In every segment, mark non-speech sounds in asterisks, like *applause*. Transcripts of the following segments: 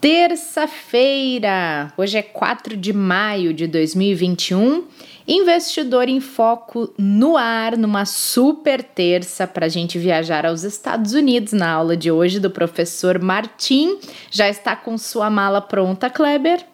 Terça-feira, hoje é 4 de maio de 2021. Investidor em Foco no ar, numa super terça para a gente viajar aos Estados Unidos na aula de hoje do professor Martim. Já está com sua mala pronta, Kleber?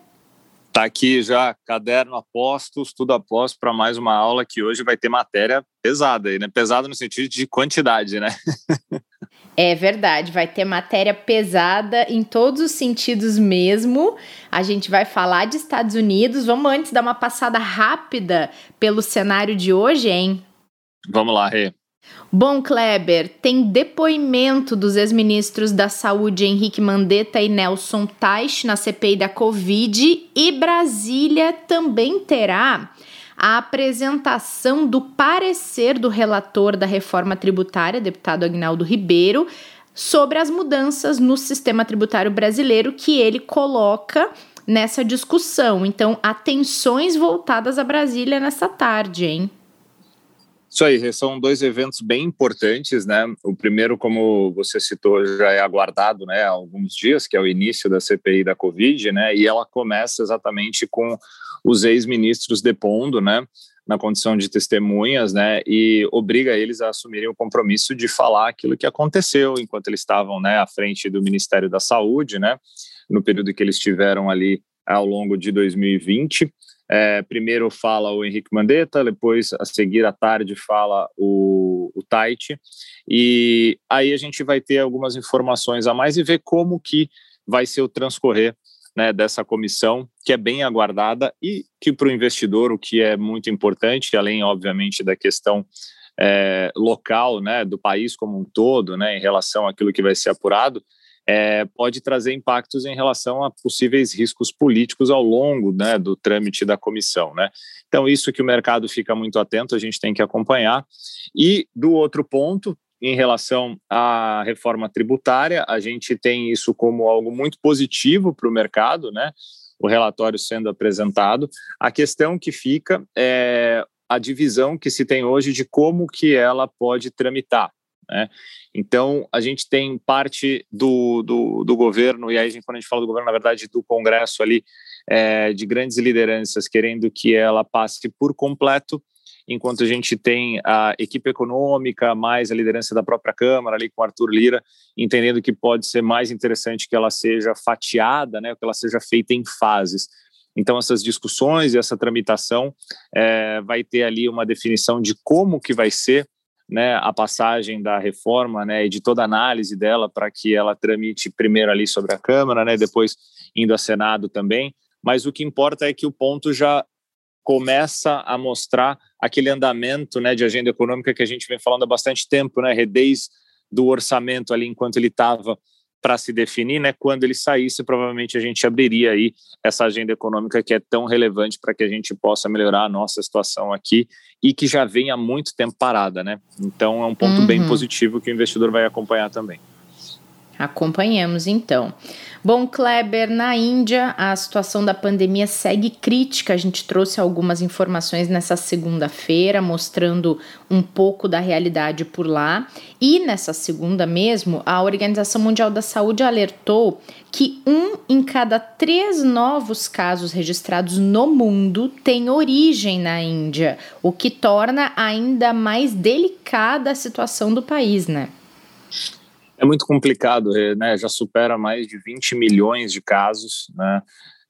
Tá aqui já, caderno apostos, tudo aposto para mais uma aula que hoje vai ter matéria pesada, né? Pesada no sentido de quantidade, né? *laughs* É verdade, vai ter matéria pesada em todos os sentidos mesmo. A gente vai falar de Estados Unidos. Vamos antes dar uma passada rápida pelo cenário de hoje, hein? Vamos lá, Rê. Bom, Kleber, tem depoimento dos ex-ministros da Saúde Henrique Mandetta e Nelson Teich na CPI da Covid e Brasília também terá a apresentação do parecer do relator da reforma tributária, deputado Agnaldo Ribeiro, sobre as mudanças no sistema tributário brasileiro que ele coloca nessa discussão. Então, atenções voltadas a Brasília nessa tarde, hein? Isso aí, são dois eventos bem importantes, né? O primeiro, como você citou, já é aguardado, né, há alguns dias, que é o início da CPI da Covid, né? E ela começa exatamente com os ex-ministros depondo, né? Na condição de testemunhas, né? E obriga eles a assumirem o compromisso de falar aquilo que aconteceu enquanto eles estavam, né, à frente do Ministério da Saúde, né? No período que eles estiveram ali ao longo de 2020. É, primeiro fala o Henrique Mandetta, depois a seguir à tarde fala o, o Tait, e aí a gente vai ter algumas informações a mais e ver como que vai ser o transcorrer né, dessa comissão, que é bem aguardada e que para o investidor, o que é muito importante, além, obviamente, da questão é, local, né, do país como um todo, né, em relação àquilo que vai ser apurado, é, pode trazer impactos em relação a possíveis riscos políticos ao longo né, do trâmite da comissão. Né? Então, isso que o mercado fica muito atento, a gente tem que acompanhar. E, do outro ponto, em relação à reforma tributária, a gente tem isso como algo muito positivo para o mercado, né? o relatório sendo apresentado. A questão que fica é a divisão que se tem hoje de como que ela pode tramitar. Né? Então, a gente tem parte do, do, do, governo, e aí, quando a gente fala do governo, na verdade, do Congresso ali, é, de grandes lideranças querendo que ela passe por completo, enquanto a gente tem a equipe econômica, mais a liderança da própria Câmara, ali com Arthur Lira, entendendo que pode ser mais interessante que ela seja fatiada, né, que ela seja feita em fases. Então, essas discussões e essa tramitação é, vai ter ali uma definição de como que vai ser né, a passagem da reforma né, e de toda a análise dela para que ela tramite primeiro ali sobre a Câmara, né, depois indo a Senado também. Mas o que importa é que o ponto já começa a mostrar aquele andamento né, de agenda econômica que a gente vem falando há bastante tempo, né, desde do orçamento ali enquanto ele estava para se definir, né? Quando ele saísse, provavelmente a gente abriria aí essa agenda econômica que é tão relevante para que a gente possa melhorar a nossa situação aqui e que já vem há muito tempo parada, né? Então é um ponto uhum. bem positivo que o investidor vai acompanhar também. Acompanhamos então. Bom, Kleber, na Índia a situação da pandemia segue crítica. A gente trouxe algumas informações nessa segunda-feira, mostrando um pouco da realidade por lá. E nessa segunda mesmo, a Organização Mundial da Saúde alertou que um em cada três novos casos registrados no mundo tem origem na Índia, o que torna ainda mais delicada a situação do país, né? É muito complicado, eh, né? Já supera mais de 20 milhões de casos, né?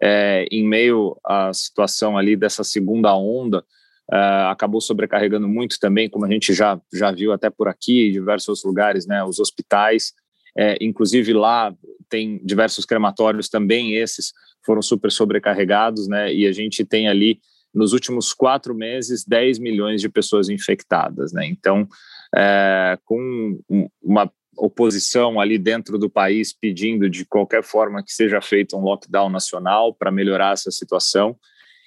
É, em meio à situação ali dessa segunda onda, é, acabou sobrecarregando muito também, como a gente já, já viu até por aqui, em diversos lugares, né? Os hospitais, é, inclusive lá tem diversos crematórios também, esses foram super sobrecarregados, né? E a gente tem ali, nos últimos quatro meses, 10 milhões de pessoas infectadas, né? Então, é, com uma oposição ali dentro do país pedindo de qualquer forma que seja feito um lockdown nacional para melhorar essa situação.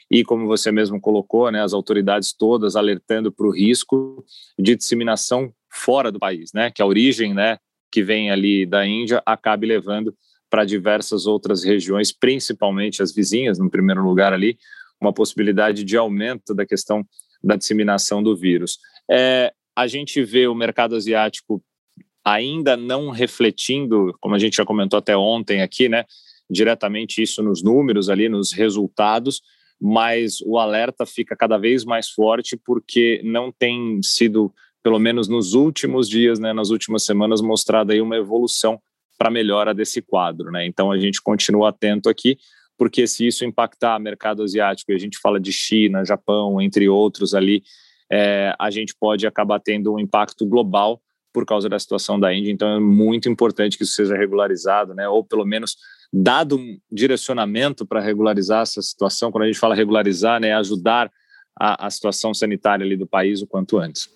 E como você mesmo colocou, né, as autoridades todas alertando para o risco de disseminação fora do país, né, que a origem, né, que vem ali da Índia acabe levando para diversas outras regiões, principalmente as vizinhas, no primeiro lugar ali, uma possibilidade de aumento da questão da disseminação do vírus. É, a gente vê o mercado asiático ainda não refletindo, como a gente já comentou até ontem aqui, né, diretamente isso nos números ali, nos resultados, mas o alerta fica cada vez mais forte porque não tem sido, pelo menos nos últimos dias, né, nas últimas semanas, mostrada aí uma evolução para melhora desse quadro, né? Então a gente continua atento aqui, porque se isso impactar mercado asiático, e a gente fala de China, Japão, entre outros ali, é, a gente pode acabar tendo um impacto global por causa da situação da Índia. Então é muito importante que isso seja regularizado, né? Ou pelo menos dado um direcionamento para regularizar essa situação. Quando a gente fala regularizar, né, ajudar a, a situação sanitária ali do país o quanto antes.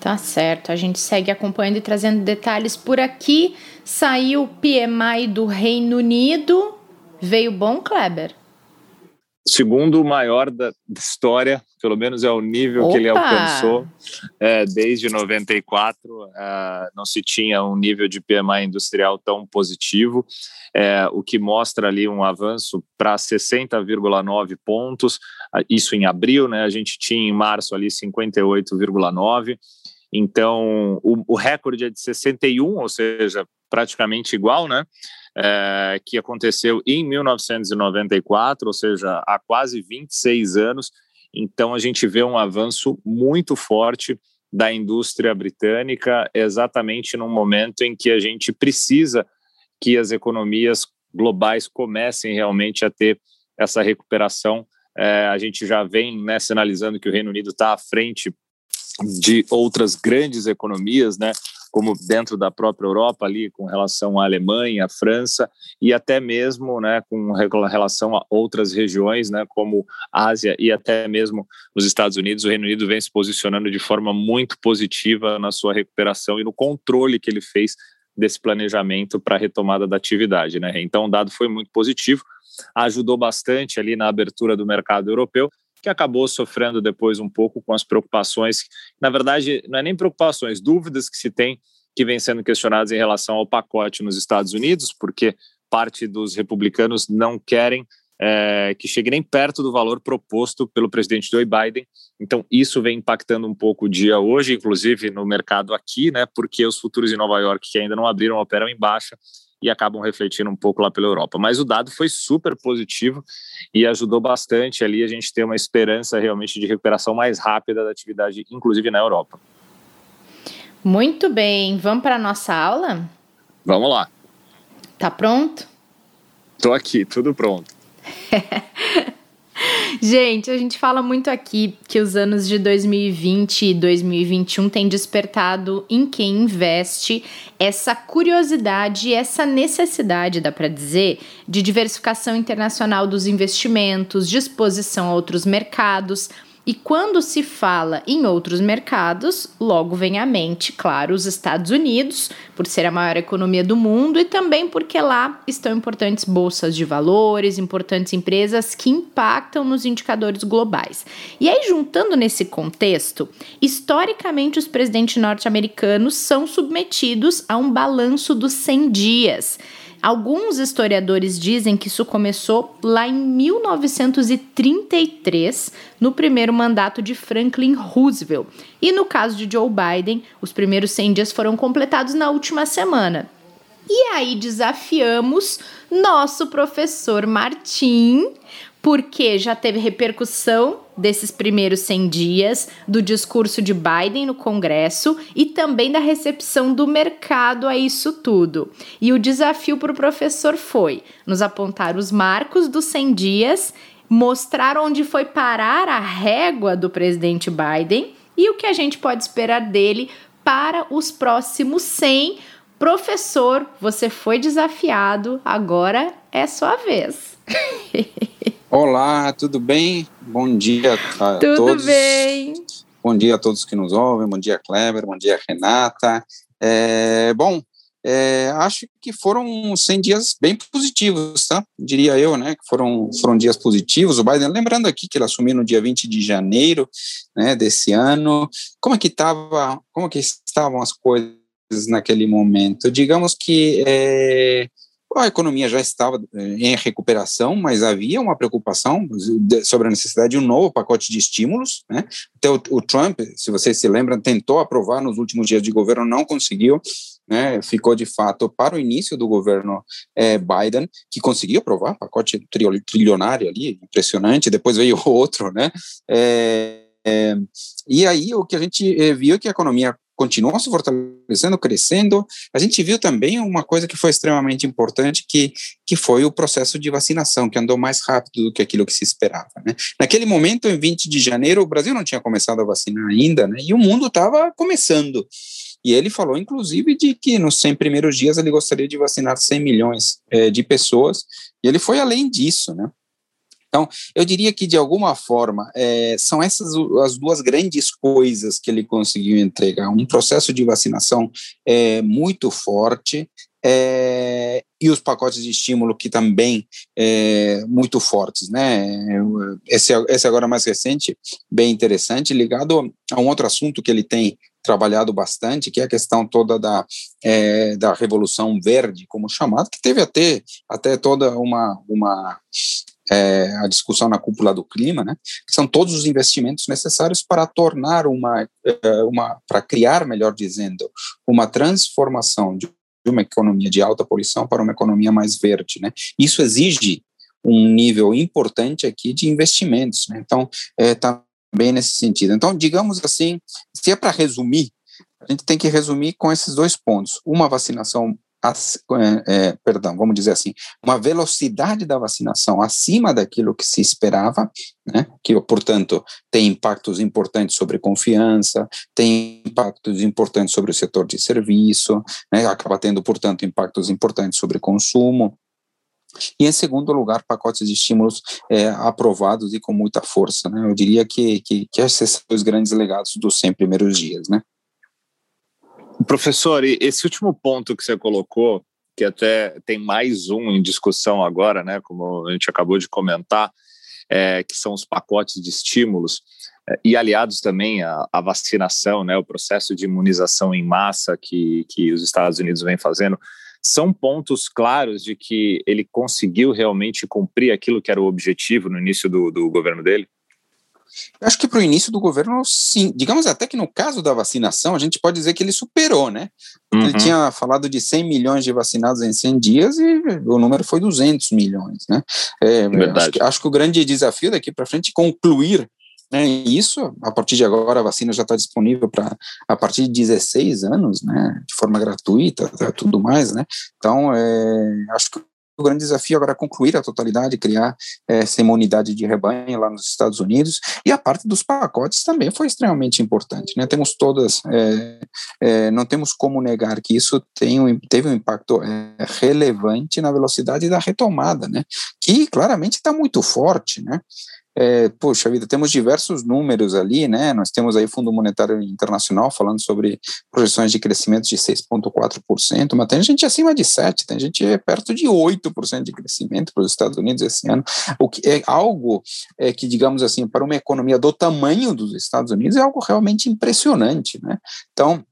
Tá certo, a gente segue acompanhando e trazendo detalhes por aqui. Saiu o PMI do Reino Unido. Veio bom, Kleber? Segundo maior da, história, pelo menos é o nível Opa! que ele alcançou é, desde 94. É, não se tinha um nível de PMI industrial tão positivo, é, o que mostra ali um avanço para 60,9 pontos. Isso em abril, né? A gente tinha em março ali 58,9 então, o, o recorde é de 61, ou seja, praticamente igual, né? É, que aconteceu em 1994, ou seja, há quase 26 anos. Então, a gente vê um avanço muito forte da indústria britânica, exatamente num momento em que a gente precisa que as economias globais comecem realmente a ter essa recuperação. É, a gente já vem né, sinalizando que o Reino Unido está à frente de outras grandes economias, né, como dentro da própria Europa ali, com relação à Alemanha, à França e até mesmo, né, com relação a outras regiões, né, como Ásia e até mesmo os Estados Unidos, o Reino Unido vem se posicionando de forma muito positiva na sua recuperação e no controle que ele fez desse planejamento para a retomada da atividade, né? Então, o dado foi muito positivo, ajudou bastante ali na abertura do mercado europeu que acabou sofrendo depois um pouco com as preocupações, na verdade, não é nem preocupações, dúvidas que se tem que vem sendo questionadas em relação ao pacote nos Estados Unidos, porque parte dos republicanos não querem é, que chegue nem perto do valor proposto pelo presidente Joe Biden. Então, isso vem impactando um pouco o dia hoje, inclusive no mercado aqui, né? Porque os futuros em Nova York, que ainda não abriram, operam em baixa e acabam refletindo um pouco lá pela Europa. Mas o dado foi super positivo e ajudou bastante ali a gente ter uma esperança realmente de recuperação mais rápida da atividade, inclusive na Europa. Muito bem, vamos para a nossa aula? Vamos lá. Tá pronto? Tô aqui, tudo pronto. *laughs* Gente, a gente fala muito aqui que os anos de 2020 e 2021 têm despertado em quem investe essa curiosidade essa necessidade, dá para dizer, de diversificação internacional dos investimentos, de exposição a outros mercados e quando se fala em outros mercados, logo vem à mente, claro, os Estados Unidos, por ser a maior economia do mundo e também porque lá estão importantes bolsas de valores, importantes empresas que impactam nos indicadores globais. E aí, juntando nesse contexto, historicamente os presidentes norte-americanos são submetidos a um balanço dos 100 dias. Alguns historiadores dizem que isso começou lá em 1933, no primeiro mandato de Franklin Roosevelt. E no caso de Joe Biden, os primeiros 100 dias foram completados na última semana. E aí desafiamos nosso professor Martim porque já teve repercussão desses primeiros 100 dias, do discurso de Biden no Congresso e também da recepção do mercado a isso tudo. E o desafio para o professor foi nos apontar os marcos dos 100 dias, mostrar onde foi parar a régua do presidente Biden e o que a gente pode esperar dele para os próximos 100. Professor, você foi desafiado, agora é sua vez. *laughs* Olá, tudo bem? Bom dia a tudo todos. Tudo bem. Bom dia a todos que nos ouvem, bom dia Kleber, bom dia Renata. É, bom, é, acho que foram 100 dias bem positivos, tá? Diria eu, né? Que foram, foram dias positivos. O Biden, lembrando aqui que ele assumiu no dia 20 de janeiro, né, desse ano. Como é que tava, como é que estavam as coisas naquele momento? Digamos que é, a economia já estava eh, em recuperação, mas havia uma preocupação sobre a necessidade de um novo pacote de estímulos. Né? Até o, o Trump, se vocês se lembram, tentou aprovar nos últimos dias de governo, não conseguiu. Né, ficou de fato para o início do governo é, Biden, que conseguiu aprovar pacote trilionário ali, impressionante, depois veio *laughs* outro, né, é, é, e aí o que a gente viu é que a economia continuam se fortalecendo, crescendo. A gente viu também uma coisa que foi extremamente importante, que, que foi o processo de vacinação, que andou mais rápido do que aquilo que se esperava. Né? Naquele momento, em 20 de janeiro, o Brasil não tinha começado a vacinar ainda, né? e o mundo estava começando. E ele falou, inclusive, de que nos 100 primeiros dias ele gostaria de vacinar 100 milhões é, de pessoas, e ele foi além disso, né? Então, eu diria que, de alguma forma, é, são essas as duas grandes coisas que ele conseguiu entregar: um processo de vacinação é, muito forte. É, e os pacotes de estímulo que também é, muito fortes, né? Esse, esse agora mais recente, bem interessante, ligado a um outro assunto que ele tem trabalhado bastante, que é a questão toda da, é, da Revolução Verde, como chamado, que teve até, até toda uma, uma é, a discussão na cúpula do clima, né, são todos os investimentos necessários para tornar uma, é, uma para criar, melhor dizendo, uma transformação de uma economia de alta poluição para uma economia mais verde, né. Isso exige um nível importante aqui de investimentos, né. Então, é, também nesse sentido. Então, digamos assim, se é para resumir, a gente tem que resumir com esses dois pontos: uma vacinação é, perdão, vamos dizer assim, uma velocidade da vacinação acima daquilo que se esperava, né, que, portanto, tem impactos importantes sobre confiança, tem impactos importantes sobre o setor de serviço, né, acaba tendo, portanto, impactos importantes sobre consumo, e, em segundo lugar, pacotes de estímulos é, aprovados e com muita força. Né? Eu diria que, que, que esses são os grandes legados dos 100 primeiros dias. Né? Professor, esse último ponto que você colocou, que até tem mais um em discussão agora, né, como a gente acabou de comentar, é, que são os pacotes de estímulos, é, e aliados também à, à, vacinação, né, o processo de imunização em massa que, que os Estados Unidos vem fazendo, são pontos claros de que ele conseguiu realmente cumprir aquilo que era o objetivo no início do, do governo dele? Eu acho que para o início do governo, sim. Digamos até que no caso da vacinação, a gente pode dizer que ele superou, né? Uhum. Ele tinha falado de 100 milhões de vacinados em 100 dias e o número foi 200 milhões, né? É, acho, que, acho que o grande desafio daqui para frente é concluir né, isso, a partir de agora, a vacina já está disponível para a partir de 16 anos, né, de forma gratuita, tudo mais, né. Então, é, acho que o grande desafio agora é concluir a totalidade, criar essa imunidade de rebanho lá nos Estados Unidos, e a parte dos pacotes também foi extremamente importante, né, temos todas, é, é, não temos como negar que isso tem um, teve um impacto é, relevante na velocidade da retomada, né, que claramente está muito forte, né, é, poxa vida, temos diversos números ali, né? Nós temos aí Fundo Monetário Internacional falando sobre projeções de crescimento de 6,4%, mas tem gente acima de 7%, tem gente perto de 8% de crescimento para os Estados Unidos esse ano, o que é algo é, que, digamos assim, para uma economia do tamanho dos Estados Unidos é algo realmente impressionante, né? Então,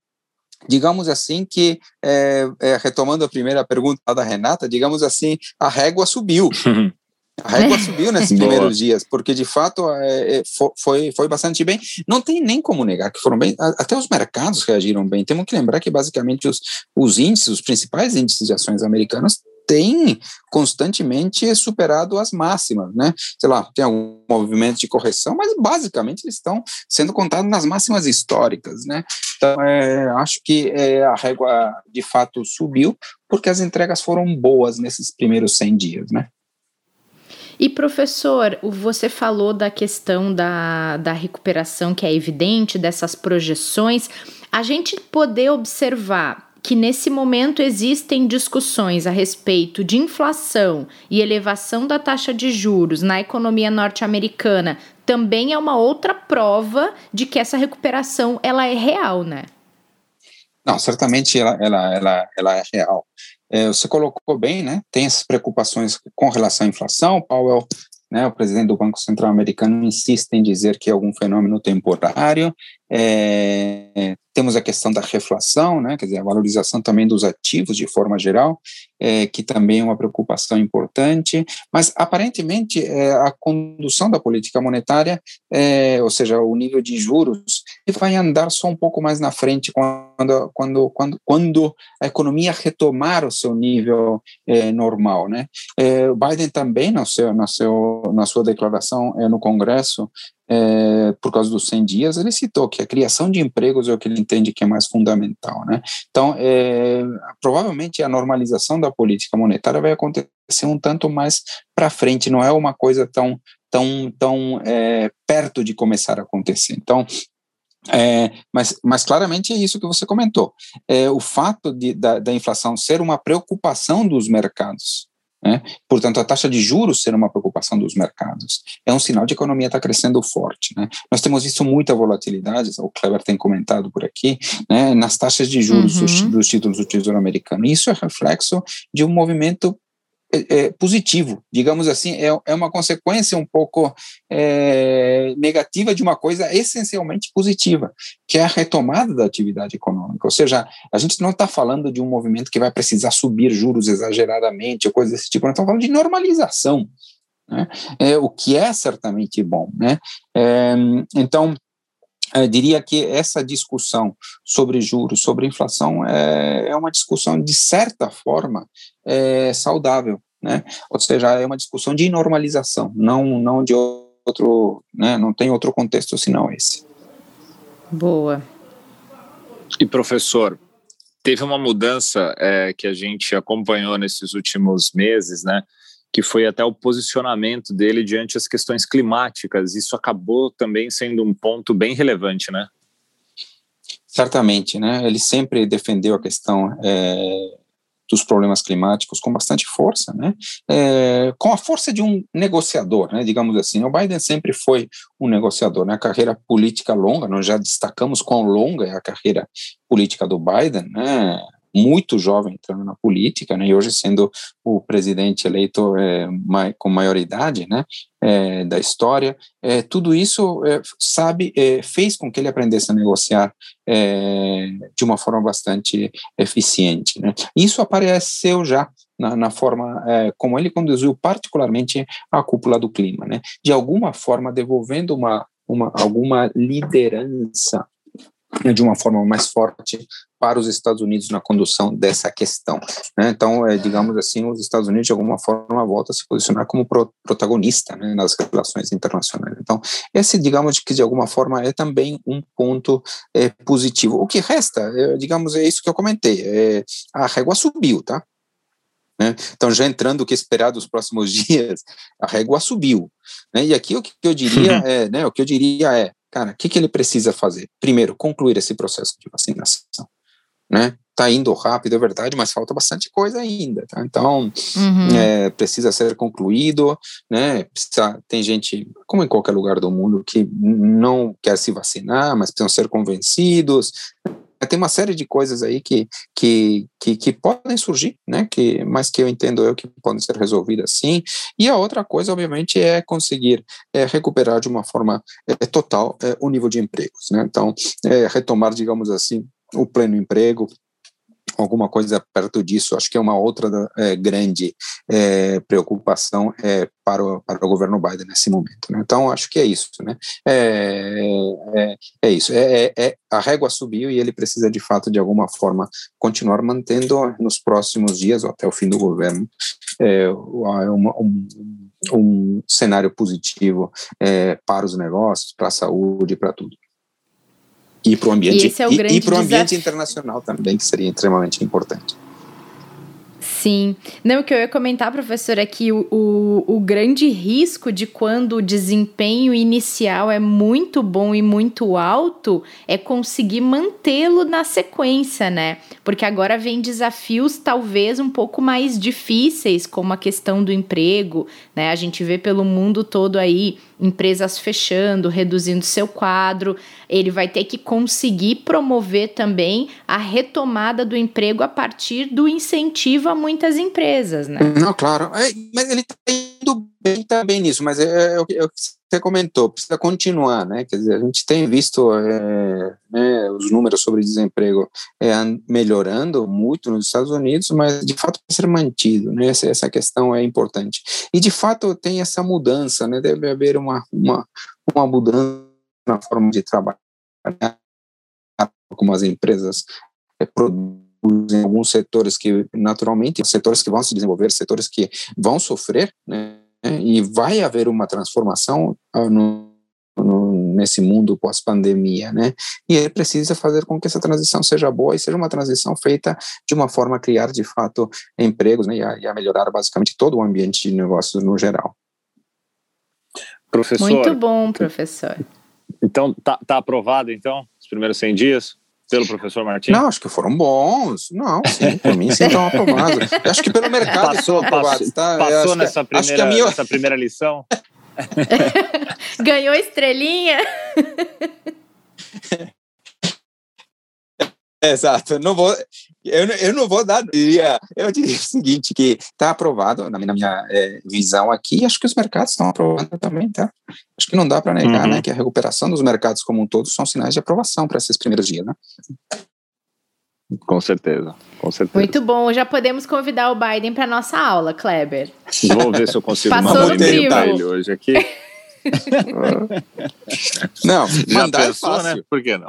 digamos assim que, é, é, retomando a primeira pergunta da Renata, digamos assim, a régua subiu. *laughs* A régua *laughs* subiu nesses primeiros dias, porque de fato é, é foi, foi bastante bem. Não tem nem como negar que foram bem, até os mercados reagiram bem. Temos que lembrar que basicamente os, os índices, os principais índices de ações americanas têm constantemente superado as máximas, né? Sei lá, tem algum movimento de correção, mas basicamente eles estão sendo contados nas máximas históricas, né? Então, é, acho que é, a régua de fato subiu porque as entregas foram boas nesses primeiros 100 dias, né? E professor, você falou da questão da, da recuperação que é evidente, dessas projeções. A gente poder observar que nesse momento existem discussões a respeito de inflação e elevação da taxa de juros na economia norte-americana também é uma outra prova de que essa recuperação ela é real, né? Não, certamente ela, ela, ela, ela é real. É, você colocou bem, né? Tem essas preocupações com relação à inflação. Powell, né, o presidente do Banco Central Americano, insiste em dizer que é algum fenômeno temporário. É, temos a questão da reflação, né, quer dizer, a valorização também dos ativos de forma geral, é, que também é uma preocupação importante, mas aparentemente é, a condução da política monetária, é, ou seja, o nível de juros, vai andar só um pouco mais na frente quando, quando, quando, quando a economia retomar o seu nível é, normal. Né? É, o Biden também, no seu, no seu, na sua declaração é, no Congresso, é, por causa dos 100 dias, ele citou que a criação de empregos é o que ele entende que é mais fundamental. Né? Então, é, provavelmente a normalização da política monetária vai acontecer um tanto mais para frente, não é uma coisa tão, tão, tão é, perto de começar a acontecer. Então, é, mas, mas claramente é isso que você comentou. É, o fato de, da, da inflação ser uma preocupação dos mercados, né? Portanto, a taxa de juros ser uma preocupação dos mercados é um sinal de que a economia está crescendo forte. Né? Nós temos visto muita volatilidade, o Kleber tem comentado por aqui, né, nas taxas de juros uhum. dos, dos títulos do Tesouro Americano. Isso é reflexo de um movimento é, é, positivo, digamos assim, é, é uma consequência um pouco é, negativa de uma coisa essencialmente positiva, que é a retomada da atividade econômica. Ou seja, a gente não está falando de um movimento que vai precisar subir juros exageradamente ou coisas desse tipo, nós estamos falando de normalização, né? é, o que é certamente bom. Né? É, então, eu diria que essa discussão sobre juros, sobre inflação, é, é uma discussão, de certa forma, é, saudável, né? Ou seja, é uma discussão de normalização, não, não de outro, né? não tem outro contexto senão esse. Boa. E professor, teve uma mudança é, que a gente acompanhou nesses últimos meses, né? Que foi até o posicionamento dele diante das questões climáticas. Isso acabou também sendo um ponto bem relevante, né? Certamente, né? Ele sempre defendeu a questão é, dos problemas climáticos com bastante força, né? É, com a força de um negociador, né? Digamos assim. O Biden sempre foi um negociador, né? A carreira política longa, nós já destacamos quão longa é a carreira política do Biden, né? Muito jovem entrando na política, né, e hoje sendo o presidente eleito é, com maioridade, né, é, da história, é, tudo isso, é, sabe, é, fez com que ele aprendesse a negociar é, de uma forma bastante eficiente, né. Isso apareceu já na, na forma como ele conduziu particularmente a cúpula do clima, né, de alguma forma devolvendo uma, uma alguma liderança de uma forma mais forte para os Estados Unidos na condução dessa questão. Né? Então, é, digamos assim, os Estados Unidos de alguma forma voltam a se posicionar como pro, protagonista né, nas relações internacionais. Então, esse, digamos que de alguma forma é também um ponto é, positivo. O que resta, é, digamos, é isso que eu comentei. É, a régua subiu, tá? Né? Então, já entrando o que esperar dos próximos *laughs* dias, a régua subiu. Né? E aqui o que eu diria é, né, o que eu diria é, Cara, o que, que ele precisa fazer? Primeiro, concluir esse processo de vacinação. Né? Tá indo rápido, é verdade, mas falta bastante coisa ainda. Tá? Então, uhum. é, precisa ser concluído. Né? Precisa, tem gente, como em qualquer lugar do mundo, que não quer se vacinar, mas precisam ser convencidos. Tem uma série de coisas aí que, que, que, que, podem surgir, né? Que, mas que eu entendo eu que podem ser resolvidas sim. E a outra coisa, obviamente, é conseguir é, recuperar de uma forma é, total é, o nível de empregos, né? Então, é, retomar, digamos assim, o pleno emprego, alguma coisa perto disso. Acho que é uma outra é, grande é, preocupação é, para, o, para o governo Biden nesse momento. Né? Então, acho que é isso. Né? É, é, é isso. É, é, é, a régua subiu e ele precisa, de fato, de alguma forma, continuar mantendo nos próximos dias, ou até o fim do governo, uma, um, um cenário positivo para os negócios, para a saúde, para tudo. E para o ambiente, e, é e, e ambiente internacional também, que seria extremamente importante. Sim. Não, o que eu ia comentar, professor, é que o, o, o, grande risco de quando o desempenho inicial é muito bom e muito alto é conseguir mantê-lo na sequência, né? Porque agora vem desafios talvez um pouco mais difíceis, como a questão do emprego, né? A gente vê pelo mundo todo aí empresas fechando, reduzindo seu quadro. Ele vai ter que conseguir promover também a retomada do emprego a partir do incentivo a muitas empresas, né? Não, claro. É, mas ele está indo bem também nisso, mas é, é, o que você comentou, precisa continuar, né? Quer dizer, a gente tem visto é, né, os números sobre desemprego é, melhorando muito nos Estados Unidos, mas de fato precisa ser mantido, né? Essa, essa questão é importante. E de fato tem essa mudança, né? Deve haver uma, uma, uma mudança na forma de trabalhar, como as empresas é, em alguns setores que, naturalmente, setores que vão se desenvolver, setores que vão sofrer, né, e vai haver uma transformação ah, no, no, nesse mundo pós-pandemia, né? E ele precisa fazer com que essa transição seja boa e seja uma transição feita de uma forma a criar, de fato, empregos né, e, a, e a melhorar basicamente todo o ambiente de negócios no geral. Professor. Muito bom, professor. Então, tá, tá aprovado, então, os primeiros 100 dias? Pelo professor Martins? Não, acho que foram bons. Não, sim, por mim sim estão aprovados. acho que pelo mercado passou, estão aprovados. Tá? Passou nessa, que, primeira, minha... nessa primeira lição? *laughs* Ganhou estrelinha? *laughs* Exato, não vou, eu, eu não vou dar, eu diria, eu diria o seguinte, que está aprovado, na minha, na minha é, visão aqui, acho que os mercados estão aprovando também, tá? Acho que não dá para negar, uhum. né, que a recuperação dos mercados como um todo são sinais de aprovação para esses primeiros dias, né? Com certeza, com certeza. Muito bom, já podemos convidar o Biden para nossa aula, Kleber. Vou ver se eu consigo mandar um e-mail hoje aqui. não, já mandar é pensou, é né? Por que não?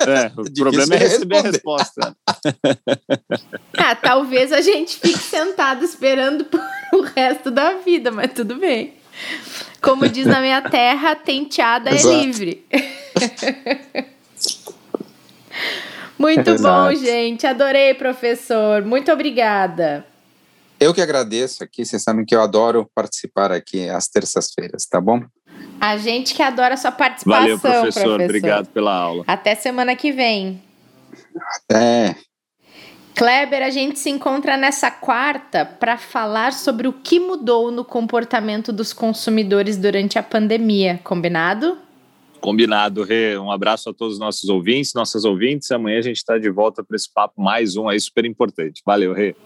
É, *laughs* o problema é receber responder. a resposta. *laughs* Ah, talvez a gente fique sentado esperando por o resto da vida, mas tudo bem. Como diz na minha terra, tenteada é livre. *laughs* Muito Exato. bom, gente. Adorei, professor. Muito obrigada. Eu que agradeço aqui. Vocês sabem que eu adoro participar aqui às terças-feiras, tá bom? A gente que adora a sua participação, Valeu, professor. professor. Obrigado pela aula. Até semana que vem. Até. Kleber, a gente se encontra nessa quarta para falar sobre o que mudou no comportamento dos consumidores durante a pandemia. Combinado? Combinado, Rê. Um abraço a todos os nossos ouvintes, nossas ouvintes. Amanhã a gente está de volta para esse papo mais um aí super importante. Valeu, Rê.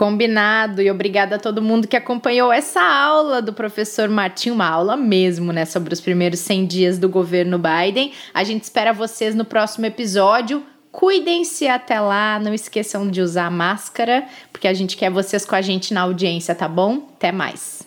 Combinado, e obrigada a todo mundo que acompanhou essa aula do professor Martim, uma aula mesmo, né, sobre os primeiros 100 dias do governo Biden. A gente espera vocês no próximo episódio. Cuidem-se até lá, não esqueçam de usar máscara, porque a gente quer vocês com a gente na audiência, tá bom? Até mais.